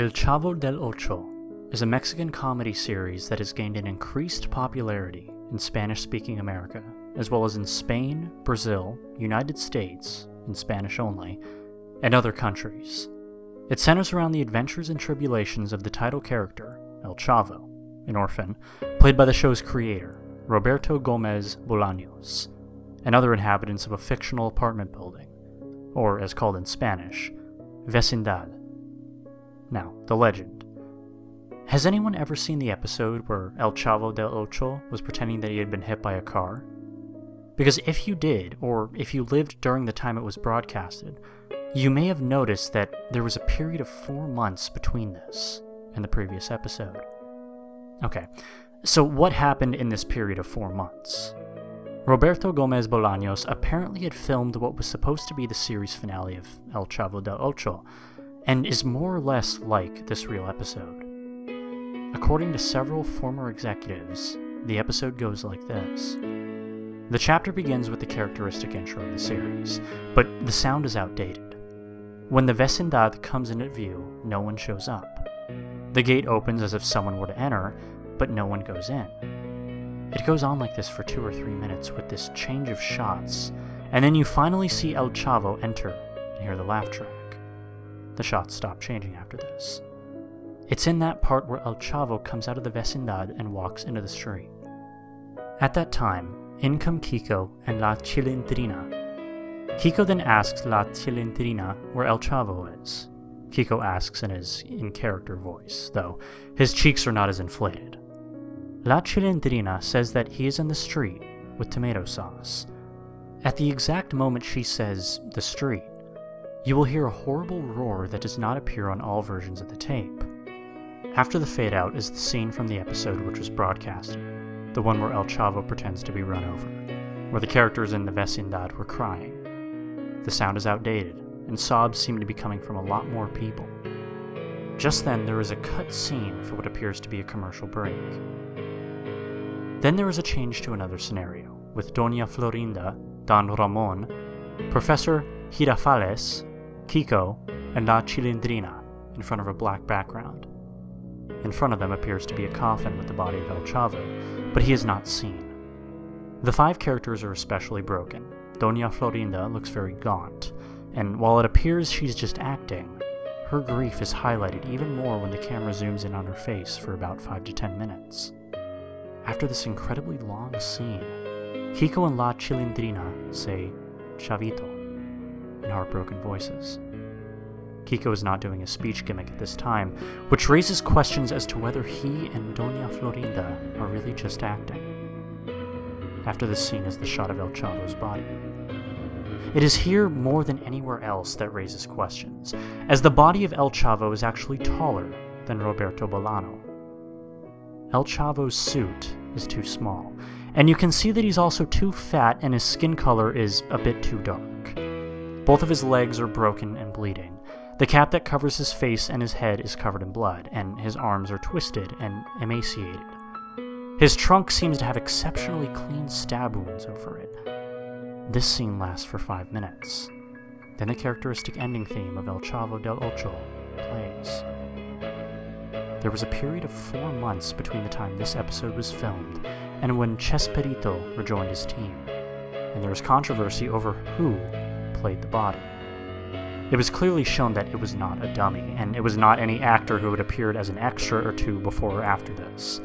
El Chavo del Ocho is a Mexican comedy series that has gained an increased popularity in Spanish speaking America, as well as in Spain, Brazil, United States, in Spanish only, and other countries. It centers around the adventures and tribulations of the title character, El Chavo, an orphan, played by the show's creator, Roberto Gomez Bolaños, and other inhabitants of a fictional apartment building, or as called in Spanish, vecindad. Now, the legend. Has anyone ever seen the episode where El Chavo del Ocho was pretending that he had been hit by a car? Because if you did, or if you lived during the time it was broadcasted, you may have noticed that there was a period of four months between this and the previous episode. Okay, so what happened in this period of four months? Roberto Gomez Bolaños apparently had filmed what was supposed to be the series finale of El Chavo del Ocho, and is more or less like this real episode. According to several former executives, the episode goes like this. The chapter begins with the characteristic intro of the series, but the sound is outdated. When the vecindad comes into view, no one shows up. The gate opens as if someone were to enter, but no one goes in. It goes on like this for two or three minutes with this change of shots, and then you finally see El Chavo enter and hear the laugh track. The shots stop changing after this. It's in that part where El Chavo comes out of the vecindad and walks into the street. At that time, in come Kiko and La Chilindrina, Kiko then asks La Chilindrina where El Chavo is. Kiko asks in his in character voice, though his cheeks are not as inflated. La Chilindrina says that he is in the street with tomato sauce. At the exact moment she says the street, you will hear a horrible roar that does not appear on all versions of the tape. After the fade out is the scene from the episode which was broadcast, the one where El Chavo pretends to be run over, where the characters in the vecindad were crying. The sound is outdated, and sobs seem to be coming from a lot more people. Just then, there is a cut scene for what appears to be a commercial break. Then there is a change to another scenario, with Doña Florinda, Don Ramon, Professor Girafales, Kiko, and La Chilindrina in front of a black background. In front of them appears to be a coffin with the body of El Chavo, but he is not seen. The five characters are especially broken, Doña Florinda looks very gaunt, and while it appears she's just acting, her grief is highlighted even more when the camera zooms in on her face for about 5 to 10 minutes. After this incredibly long scene, Kiko and La Chilindrina say Chavito in heartbroken voices. Kiko is not doing a speech gimmick at this time, which raises questions as to whether he and Doña Florinda are really just acting. After this scene is the shot of El Chavo's body. It is here more than anywhere else that raises questions, as the body of El Chavo is actually taller than Roberto Bolano. El Chavo's suit is too small, and you can see that he's also too fat and his skin color is a bit too dark. Both of his legs are broken and bleeding. The cap that covers his face and his head is covered in blood, and his arms are twisted and emaciated. His trunk seems to have exceptionally clean stab wounds over it, this scene lasts for five minutes. Then the characteristic ending theme of El Chavo del Ocho plays. There was a period of four months between the time this episode was filmed and when Chespirito rejoined his team, and there was controversy over who played the body. It was clearly shown that it was not a dummy, and it was not any actor who had appeared as an extra or two before or after this.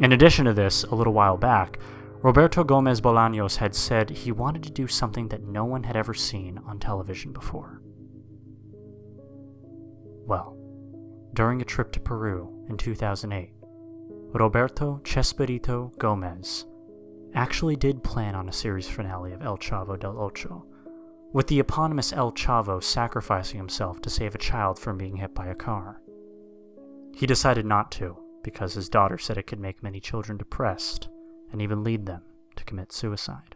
In addition to this, a little while back, Roberto Gomez Bolaños had said he wanted to do something that no one had ever seen on television before. Well, during a trip to Peru in 2008, Roberto Chespirito Gomez actually did plan on a series finale of El Chavo del Ocho, with the eponymous El Chavo sacrificing himself to save a child from being hit by a car. He decided not to, because his daughter said it could make many children depressed and even lead them to commit suicide.